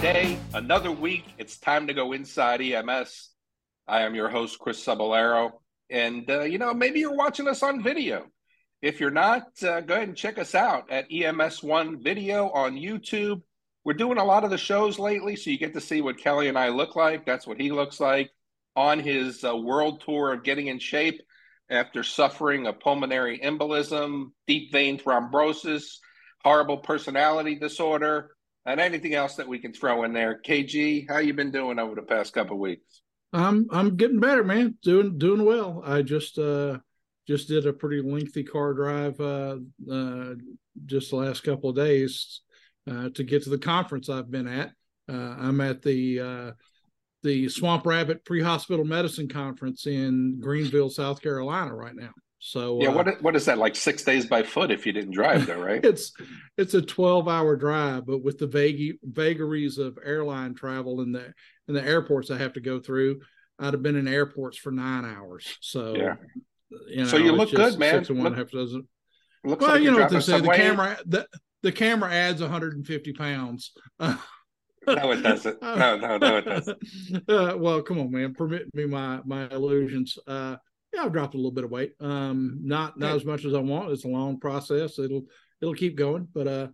day, another week. It's time to go inside EMS. I am your host, Chris Cebollero. And, uh, you know, maybe you're watching us on video. If you're not, uh, go ahead and check us out at EMS1 Video on YouTube. We're doing a lot of the shows lately, so you get to see what Kelly and I look like. That's what he looks like on his uh, world tour of getting in shape after suffering a pulmonary embolism, deep vein thrombosis, horrible personality disorder, and anything else that we can throw in there. KG, how you been doing over the past couple weeks? I'm I'm getting better, man. Doing doing well. I just uh just did a pretty lengthy car drive uh uh just the last couple of days uh to get to the conference I've been at. Uh I'm at the uh the Swamp Rabbit Pre-Hospital Medicine Conference in Greenville, South Carolina right now. So yeah, uh, what what is that like six days by foot if you didn't drive there, right? it's it's a twelve hour drive, but with the vague vagaries of airline travel and the and the airports I have to go through, I'd have been in airports for nine hours. So yeah, you know, so you look good, man. Six and one look, half dozen. Looks well, like you know what they say. The camera the the camera adds 150 pounds. no, it doesn't. No, no, no, it doesn't. Uh, well, come on, man. Permit me my my illusions. Uh, yeah, I've dropped a little bit of weight. Um, not not as much as I want. It's a long process. It'll it'll keep going, but uh,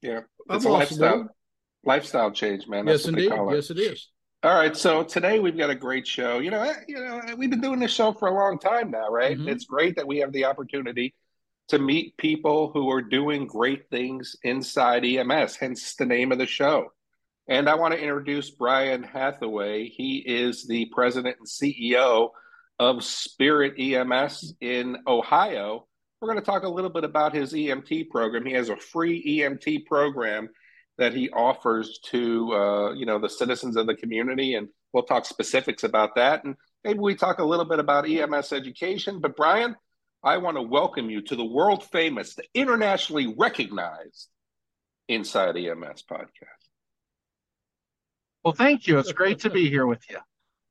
yeah, it's I've a lifestyle lifestyle change, man. That's yes, indeed. It. Yes, it is. All right, so today we've got a great show. You know, you know, we've been doing this show for a long time now, right? Mm-hmm. It's great that we have the opportunity to meet people who are doing great things inside EMS, hence the name of the show. And I want to introduce Brian Hathaway. He is the president and CEO of Spirit EMS in Ohio. We're going to talk a little bit about his EMT program. He has a free EMT program that he offers to uh, you know the citizens of the community, and we'll talk specifics about that. And maybe we talk a little bit about EMS education. But Brian, I want to welcome you to the world famous, the internationally recognized Inside EMS podcast. Well, thank you. It's great to be here with you.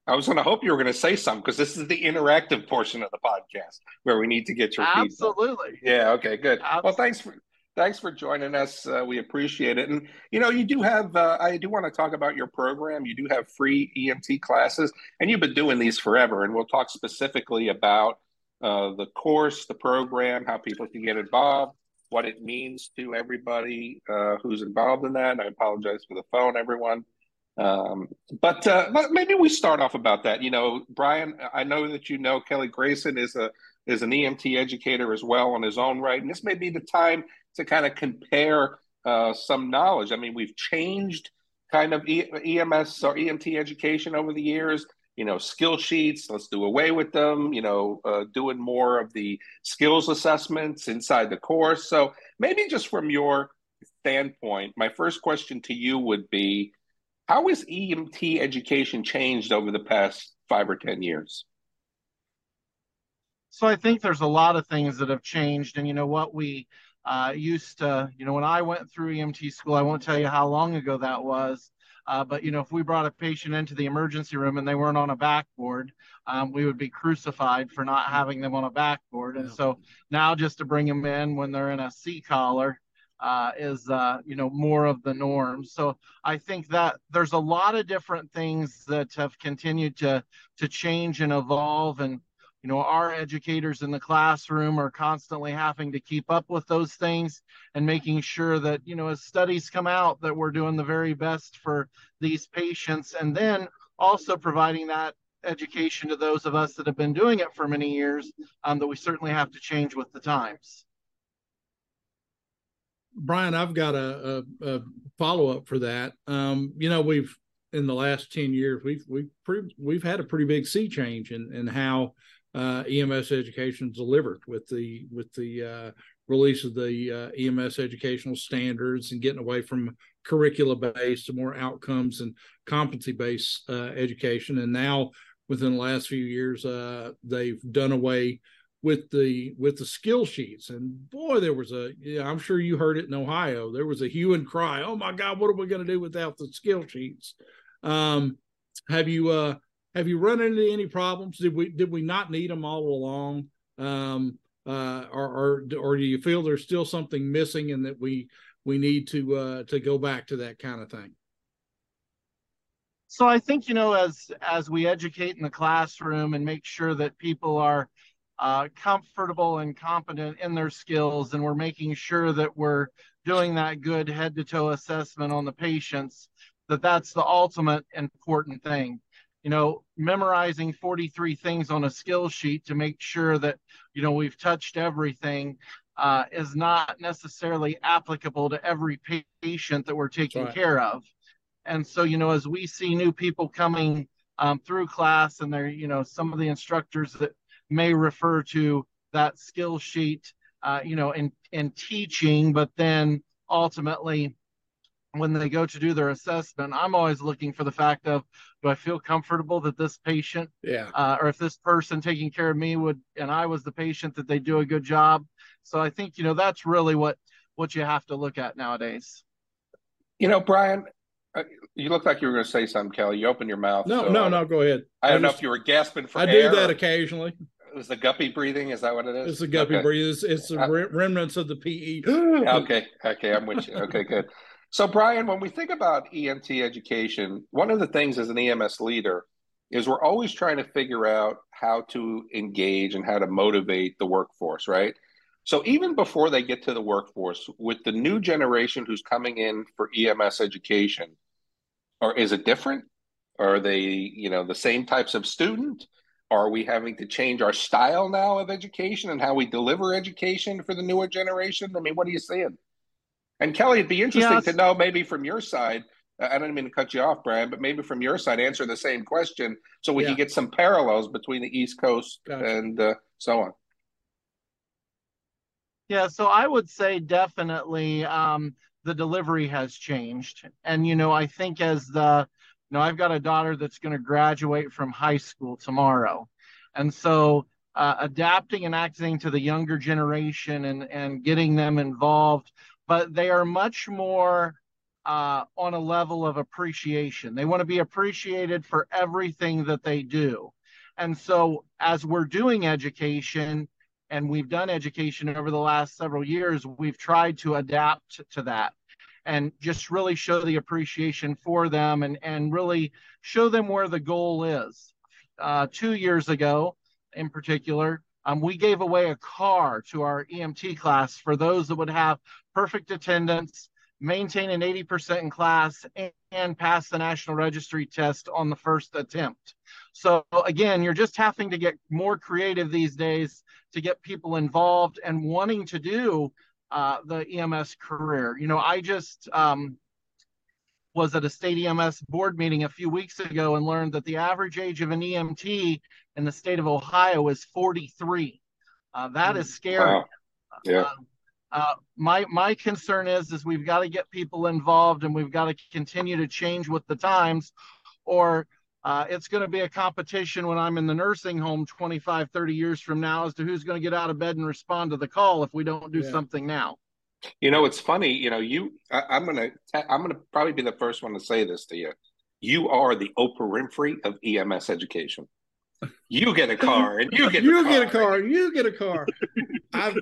I was going to hope you were going to say something because this is the interactive portion of the podcast where we need to get your feedback. Absolutely. Yeah. Okay. Good. Absolutely. Well, thanks for thanks for joining us. Uh, we appreciate it. And you know, you do have. Uh, I do want to talk about your program. You do have free EMT classes, and you've been doing these forever. And we'll talk specifically about uh, the course, the program, how people can get involved, what it means to everybody uh, who's involved in that. And I apologize for the phone, everyone. Um, but, uh, but maybe we start off about that. You know, Brian, I know that you know Kelly Grayson is a is an EMT educator as well on his own right, and this may be the time to kind of compare uh, some knowledge. I mean, we've changed kind of e- EMS or EMT education over the years. You know, skill sheets. Let's do away with them. You know, uh, doing more of the skills assessments inside the course. So maybe just from your standpoint, my first question to you would be how has EMT education changed over the past five or 10 years? So I think there's a lot of things that have changed. And you know what? We uh, used to, you know, when I went through EMT school, I won't tell you how long ago that was. Uh, but you know, if we brought a patient into the emergency room and they weren't on a backboard, um, we would be crucified for not having them on a backboard. And so now, just to bring them in when they're in a C collar, uh, is uh, you know more of the norm. So I think that there's a lot of different things that have continued to to change and evolve, and you know our educators in the classroom are constantly having to keep up with those things and making sure that you know as studies come out that we're doing the very best for these patients, and then also providing that education to those of us that have been doing it for many years um, that we certainly have to change with the times. Brian, I've got a, a, a follow up for that. Um, you know, we've in the last ten years we've we've pretty, we've had a pretty big sea change in in how uh, EMS education is delivered with the with the uh, release of the uh, EMS educational standards and getting away from curricula based to more outcomes and competency based uh, education. And now, within the last few years, uh, they've done away with the with the skill sheets. And boy there was a yeah, i'm sure you heard it in ohio. There was a hue and cry. Oh my god what are we going to do without the skill sheets? Um, have you uh have you run into any problems? Did we did we not need them all along? Um uh or or, or do you feel there's still something missing and that we we need to uh to go back to that kind of thing? So I think you know as as we educate in the classroom and make sure that people are uh, comfortable and competent in their skills, and we're making sure that we're doing that good head to toe assessment on the patients, that that's the ultimate important thing. You know, memorizing 43 things on a skill sheet to make sure that, you know, we've touched everything uh, is not necessarily applicable to every patient that we're taking right. care of. And so, you know, as we see new people coming um, through class and they're, you know, some of the instructors that may refer to that skill sheet, uh, you know, in, in teaching, but then ultimately when they go to do their assessment, I'm always looking for the fact of, do I feel comfortable that this patient, yeah, uh, or if this person taking care of me would, and I was the patient, that they do a good job. So I think you know that's really what what you have to look at nowadays. You know, Brian, uh, you look like you were going to say something, Kelly. You open your mouth. No, so no, no. Go ahead. I don't I know if you were gasping for I air. do that occasionally. Is the guppy breathing? Is that what it is? It's the guppy okay. breathing. It's, it's the uh, remnants of the PE. okay, okay, I'm with you. Okay, good. So, Brian, when we think about EMT education, one of the things as an EMS leader is we're always trying to figure out how to engage and how to motivate the workforce, right? So, even before they get to the workforce, with the new generation who's coming in for EMS education, or is it different? Are they, you know, the same types of student? Are we having to change our style now of education and how we deliver education for the newer generation? I mean, what are you seeing? And Kelly, it'd be interesting yes. to know maybe from your side. I don't mean to cut you off, Brian, but maybe from your side, answer the same question so we yeah. can get some parallels between the East Coast gotcha. and uh, so on. Yeah, so I would say definitely um, the delivery has changed, and you know, I think as the know, I've got a daughter that's going to graduate from high school tomorrow. And so uh, adapting and acting to the younger generation and, and getting them involved, but they are much more uh, on a level of appreciation. They want to be appreciated for everything that they do. And so as we're doing education, and we've done education over the last several years, we've tried to adapt to that and just really show the appreciation for them and, and really show them where the goal is. Uh, two years ago, in particular, um, we gave away a car to our EMT class for those that would have perfect attendance, maintain an 80% in class, and, and pass the national registry test on the first attempt. So, again, you're just having to get more creative these days to get people involved and wanting to do uh, the EMS career. You know, I just um, was at a state EMS board meeting a few weeks ago and learned that the average age of an EMT in the state of Ohio is 43. Uh, that is scary. Wow. Yeah. Uh, uh, my my concern is is we've got to get people involved and we've got to continue to change with the times, or uh, it's going to be a competition when I'm in the nursing home 25, 30 years from now as to who's going to get out of bed and respond to the call if we don't do yeah. something now. You know, it's funny. You know, you. I, I'm gonna. I'm gonna probably be the first one to say this to you. You are the Oprah Winfrey of EMS education. You get a car, and you get you a get a car, you get a car. I've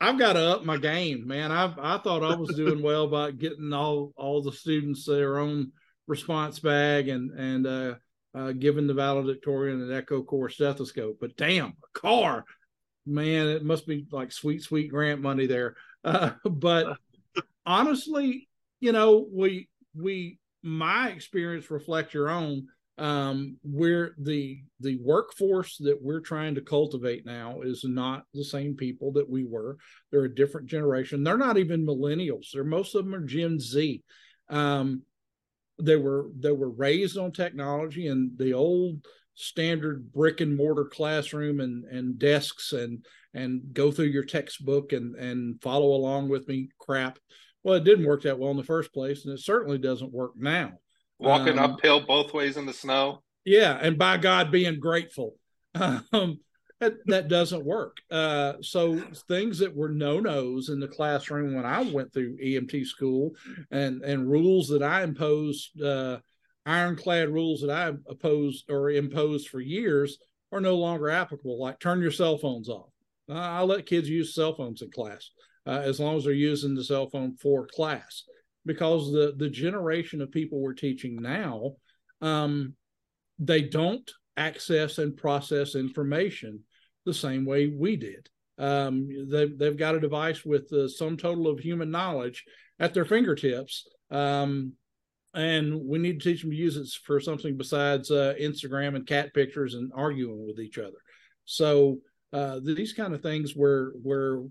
I've got to up my game, man. I I thought I was doing well by getting all all the students their own response bag and and uh, uh, giving the valedictorian an Eko Core stethoscope. But damn, a car, man, it must be like sweet, sweet grant money there. Uh, but honestly, you know, we we my experience reflects your own. Um, we're the the workforce that we're trying to cultivate now is not the same people that we were. They're a different generation. They're not even millennials. They're most of them are Gen Z. Um, they were they were raised on technology and the old standard brick and mortar classroom and and desks and and go through your textbook and and follow along with me crap. Well it didn't work that well in the first place and it certainly doesn't work now. Walking um, uphill both ways in the snow? Yeah and by god being grateful. Um, that, that doesn't work. Uh, so things that were no nos in the classroom when I went through EMT school, and and rules that I imposed, uh, ironclad rules that I opposed or imposed for years are no longer applicable. Like turn your cell phones off. Uh, I'll let kids use cell phones in class uh, as long as they're using the cell phone for class, because the the generation of people we're teaching now um, they don't access and process information the same way we did. Um, they've, they've got a device with the sum total of human knowledge at their fingertips. Um, and we need to teach them to use it for something besides uh, Instagram and cat pictures and arguing with each other. So uh, these kind of things where where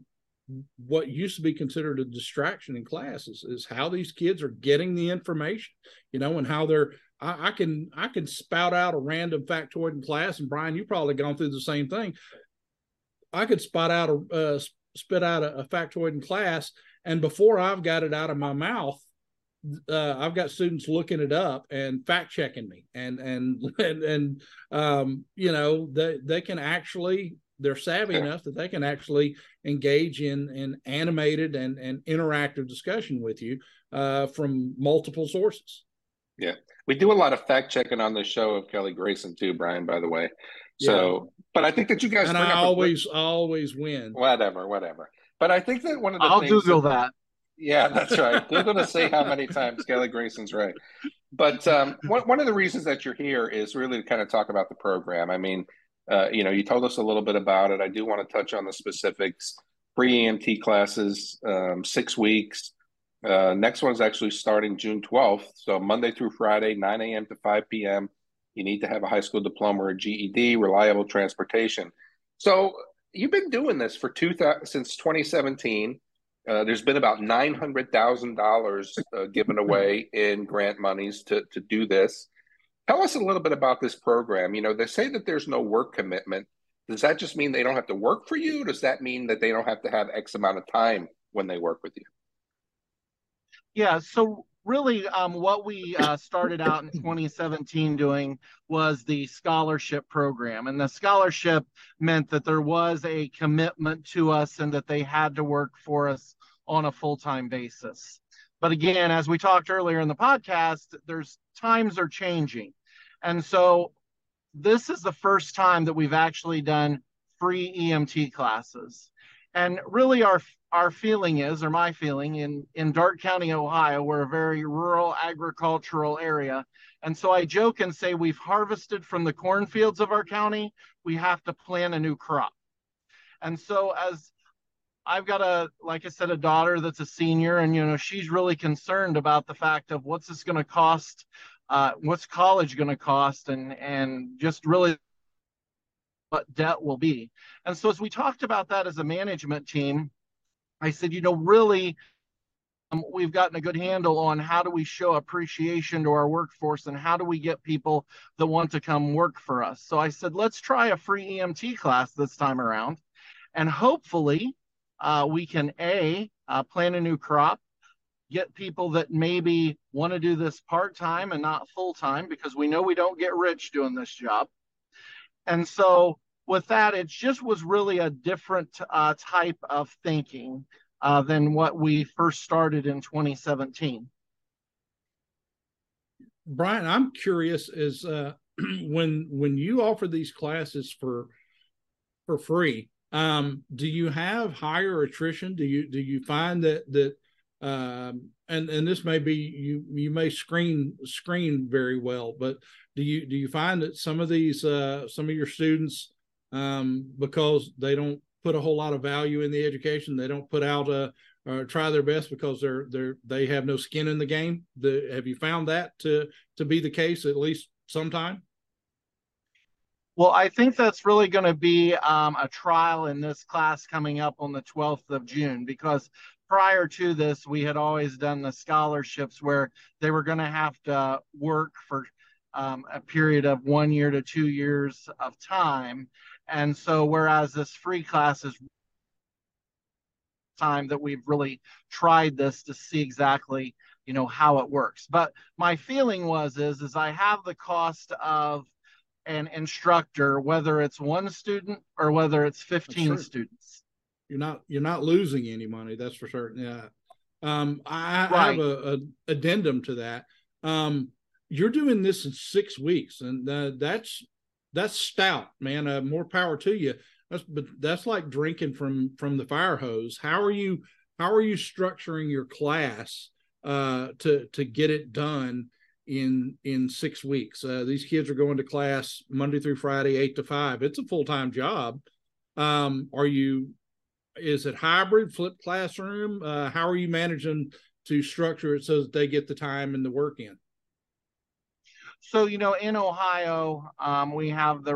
what used to be considered a distraction in classes is how these kids are getting the information, you know, and how they're I, I, can I can spout out a random factoid in class, and Brian, you probably gone through the same thing. I could spot out a uh, spit out a, a, factoid in class, and before I've got it out of my mouth, uh, I've got students looking it up and fact checking me, and and and and um, you know they they can actually they're savvy enough that they can actually engage in in animated and and interactive discussion with you uh, from multiple sources. Yeah, we do a lot of fact checking on the show of Kelly Grayson too, Brian. By the way, so yeah. but I think that you guys and I always a, always win. Whatever, whatever. But I think that one of the I'll Google that, that. Yeah, that's right. Google to see how many times Kelly Grayson's right. But um, one one of the reasons that you're here is really to kind of talk about the program. I mean, uh, you know, you told us a little bit about it. I do want to touch on the specifics. Free EMT classes, um, six weeks. Uh, next one's actually starting June 12th. So Monday through Friday, 9 a.m. to 5 p.m. You need to have a high school diploma or a GED, reliable transportation. So you've been doing this for two since 2017. Uh, there's been about nine hundred thousand uh, dollars given away in grant monies to to do this. Tell us a little bit about this program. You know, they say that there's no work commitment. Does that just mean they don't have to work for you? Does that mean that they don't have to have X amount of time when they work with you? Yeah. So really, um, what we uh, started out in 2017 doing was the scholarship program, and the scholarship meant that there was a commitment to us and that they had to work for us on a full-time basis. But again, as we talked earlier in the podcast, there's times are changing. And so this is the first time that we've actually done free EMT classes. And really our our feeling is, or my feeling, in, in Darke County, Ohio, we're a very rural agricultural area. And so I joke and say we've harvested from the cornfields of our county, we have to plant a new crop. And so as I've got a, like I said, a daughter that's a senior, and you know she's really concerned about the fact of what's this going to cost uh, what's college going to cost and and just really what debt will be and so as we talked about that as a management team i said you know really um, we've gotten a good handle on how do we show appreciation to our workforce and how do we get people that want to come work for us so i said let's try a free emt class this time around and hopefully uh, we can a uh, plant a new crop get people that maybe want to do this part time and not full time because we know we don't get rich doing this job. And so, with that, it just was really a different uh, type of thinking uh, than what we first started in 2017. Brian, I'm curious is uh, when when you offer these classes for for free, um, do you have higher attrition? Do you do you find that that um, and and this may be you you may screen screen very well, but do you do you find that some of these uh, some of your students um, because they don't put a whole lot of value in the education, they don't put out a or try their best because they're they're they have no skin in the game. The, have you found that to to be the case at least sometime? Well, I think that's really going to be um, a trial in this class coming up on the 12th of June because prior to this, we had always done the scholarships where they were going to have to work for um, a period of one year to two years of time. And so, whereas this free class is time that we've really tried this to see exactly you know how it works but my feeling was is is i have the cost of an instructor whether it's one student or whether it's 15 students you're not you're not losing any money. That's for certain. Yeah. Um, I, right. I have a, a, addendum to that. Um, you're doing this in six weeks, and uh, that's that's stout, man. Uh, more power to you. That's but that's like drinking from from the fire hose. How are you how are you structuring your class uh, to to get it done in in six weeks. Uh, these kids are going to class Monday through Friday, eight to five. It's a full time job. Um, are you? Is it hybrid, flipped classroom? Uh, how are you managing to structure it so that they get the time and the work in? So you know, in Ohio, um, we have the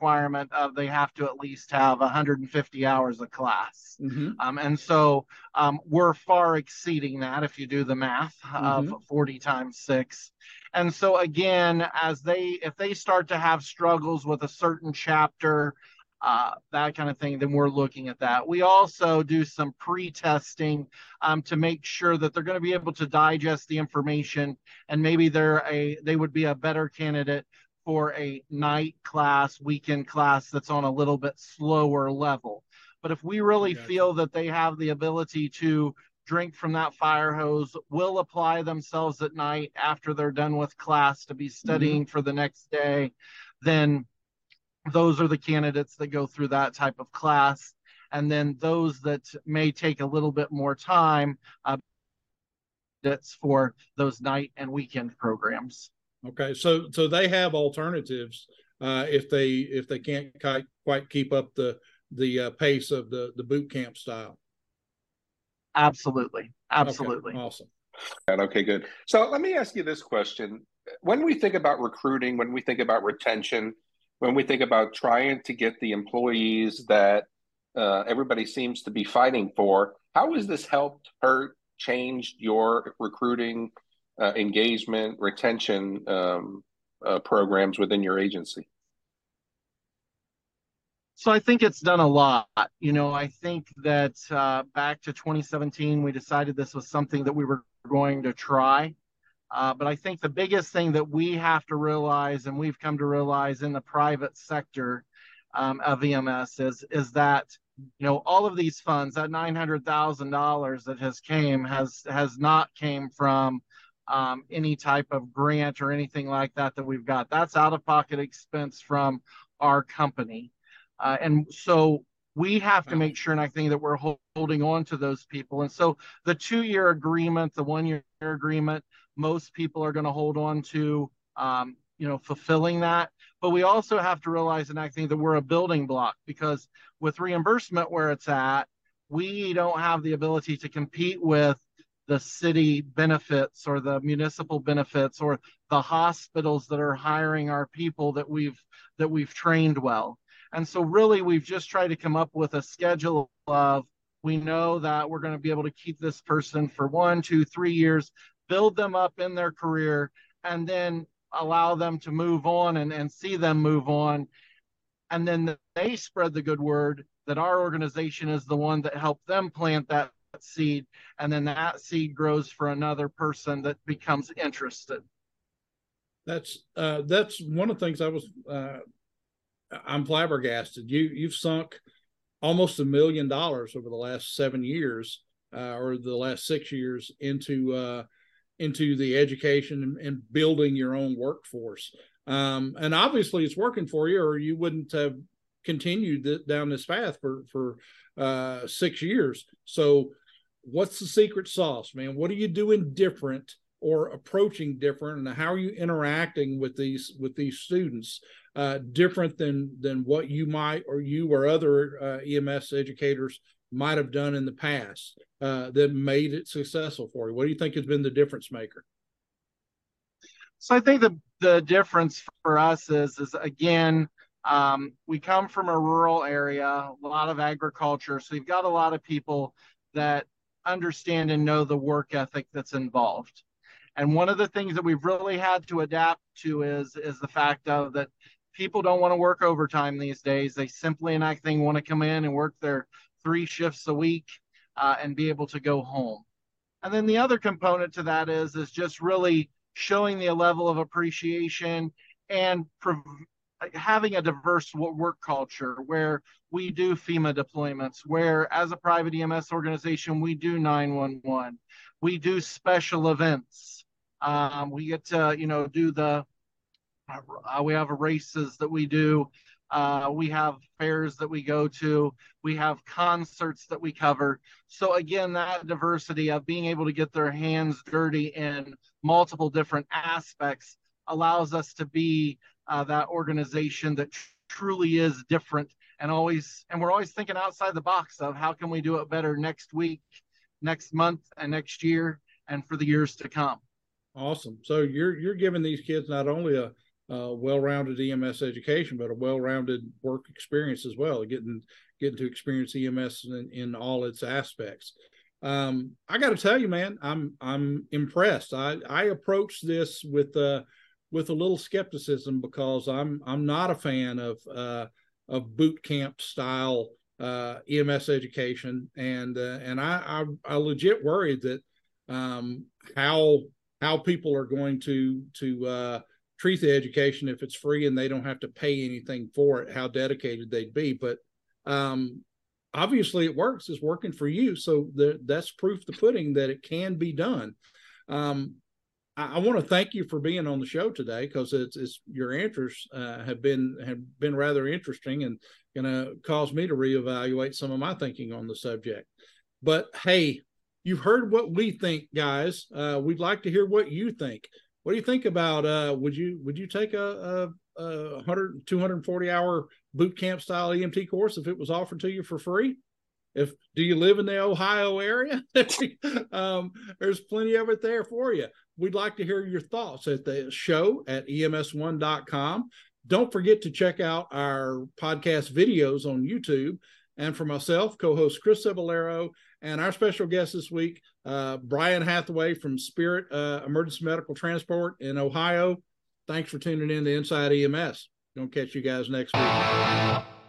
requirement of they have to at least have 150 hours of class. Mm-hmm. Um, and so um, we're far exceeding that if you do the math mm-hmm. of 40 times six. And so again, as they if they start to have struggles with a certain chapter, uh, that kind of thing, then we're looking at that. We also do some pre-testing um, to make sure that they're going to be able to digest the information, and maybe they're a they would be a better candidate for a night class, weekend class that's on a little bit slower level. But if we really gotcha. feel that they have the ability to drink from that fire hose, will apply themselves at night after they're done with class to be mm-hmm. studying mm-hmm. for the next day, then those are the candidates that go through that type of class. And then those that may take a little bit more time, uh, that's for those night and weekend programs. Okay, so so they have alternatives uh, if they if they can't quite, quite keep up the the uh, pace of the the boot camp style. Absolutely, absolutely, okay, awesome. Okay, good. So let me ask you this question: When we think about recruiting, when we think about retention, when we think about trying to get the employees that uh, everybody seems to be fighting for, how has this helped hurt changed your recruiting uh, engagement, retention um, uh, programs within your agency? So I think it's done a lot. You know, I think that uh, back to 2017, we decided this was something that we were going to try. Uh, but I think the biggest thing that we have to realize, and we've come to realize in the private sector um, of EMS, is is that you know all of these funds, that nine hundred thousand dollars that has came has has not came from um, any type of grant or anything like that that we've got. That's out of pocket expense from our company. Uh, and so we have to make sure, and I think that we're holding on to those people. And so the two year agreement, the one year agreement, most people are going to hold on to, um, you know, fulfilling that. But we also have to realize, and I think that we're a building block because with reimbursement where it's at, we don't have the ability to compete with the city benefits or the municipal benefits or the hospitals that are hiring our people that we've that we've trained well and so really we've just tried to come up with a schedule of we know that we're going to be able to keep this person for one two three years build them up in their career and then allow them to move on and, and see them move on. And then they spread the good word that our organization is the one that helped them plant that seed and then that seed grows for another person that becomes interested. That's uh, that's one of the things i was uh, i'm flabbergasted. You you've sunk almost a million dollars over the last seven years uh, or the last six years into uh, into the education and, and, building your own workforce. Um, and obviously it's working for you or you wouldn't have continued down this path for for uh, six years. So what's the secret sauce, man? What are you doing different or approaching different, and how are you interacting with these with these students uh, different than than what you might or you or other uh, EMS educators might have done in the past uh, that made it successful for you? What do you think has been the difference maker? So I think the the difference for us is is again um, we come from a rural area, a lot of agriculture, so you've got a lot of people that understand and know the work ethic that's involved. And one of the things that we've really had to adapt to is is the fact of that people don't want to work overtime these days. They simply and I think want to come in and work their three shifts a week uh, and be able to go home. And then the other component to that is is just really showing the level of appreciation and having a diverse work culture where we do FEMA deployments, where as a private EMS organization, we do 911, we do special events. Um, we get to, you know, do the, uh, we have races that we do Uh, we have fairs that we go to. We have concerts that we cover. So again, that diversity of being able to get their hands dirty in multiple different aspects allows us to be uh, that organization that tr- truly is different and always and we're always thinking outside the box of how can we do it better next week next month and next year and for the years to come awesome so you're you're giving these kids not only a, well-rounded ems education but a well-rounded work experience as well getting getting to experience ems in, in all its aspects. Um, i got to tell you man i'm i'm impressed. I i approached this with with a little skepticism because i'm i'm not a fan of uh of boot camp style uh, EMS education, and uh, and I, I, I legit worried that um, how how people are going to to uh, treat the education if it's free and they don't have to pay anything for it, how dedicated they'd be. But um, obviously, it works. It's working for you, so the, that's proof the pudding that it can be done. Um, I, I want to thank you for being on the show today because it's, it's your answers uh, have been have been rather interesting and going to cause me to reevaluate some of my thinking on the subject. But hey, you've heard what we think, guys. Uh, we'd like to hear what you think. What do you think about? Uh, would you would you take a, a, a 100 240 hour boot camp style EMT course if it was offered to you for free? If do you live in the Ohio area? um, there's plenty of it there for you we'd like to hear your thoughts at the show at ems1.com. Don't forget to check out our podcast videos on YouTube. And for myself, co host Chris Cebollero, and our special guest this week, uh, Brian Hathaway from Spirit uh, Emergency Medical Transport in Ohio. Thanks for tuning in to Inside EMS. Gonna catch you guys next week.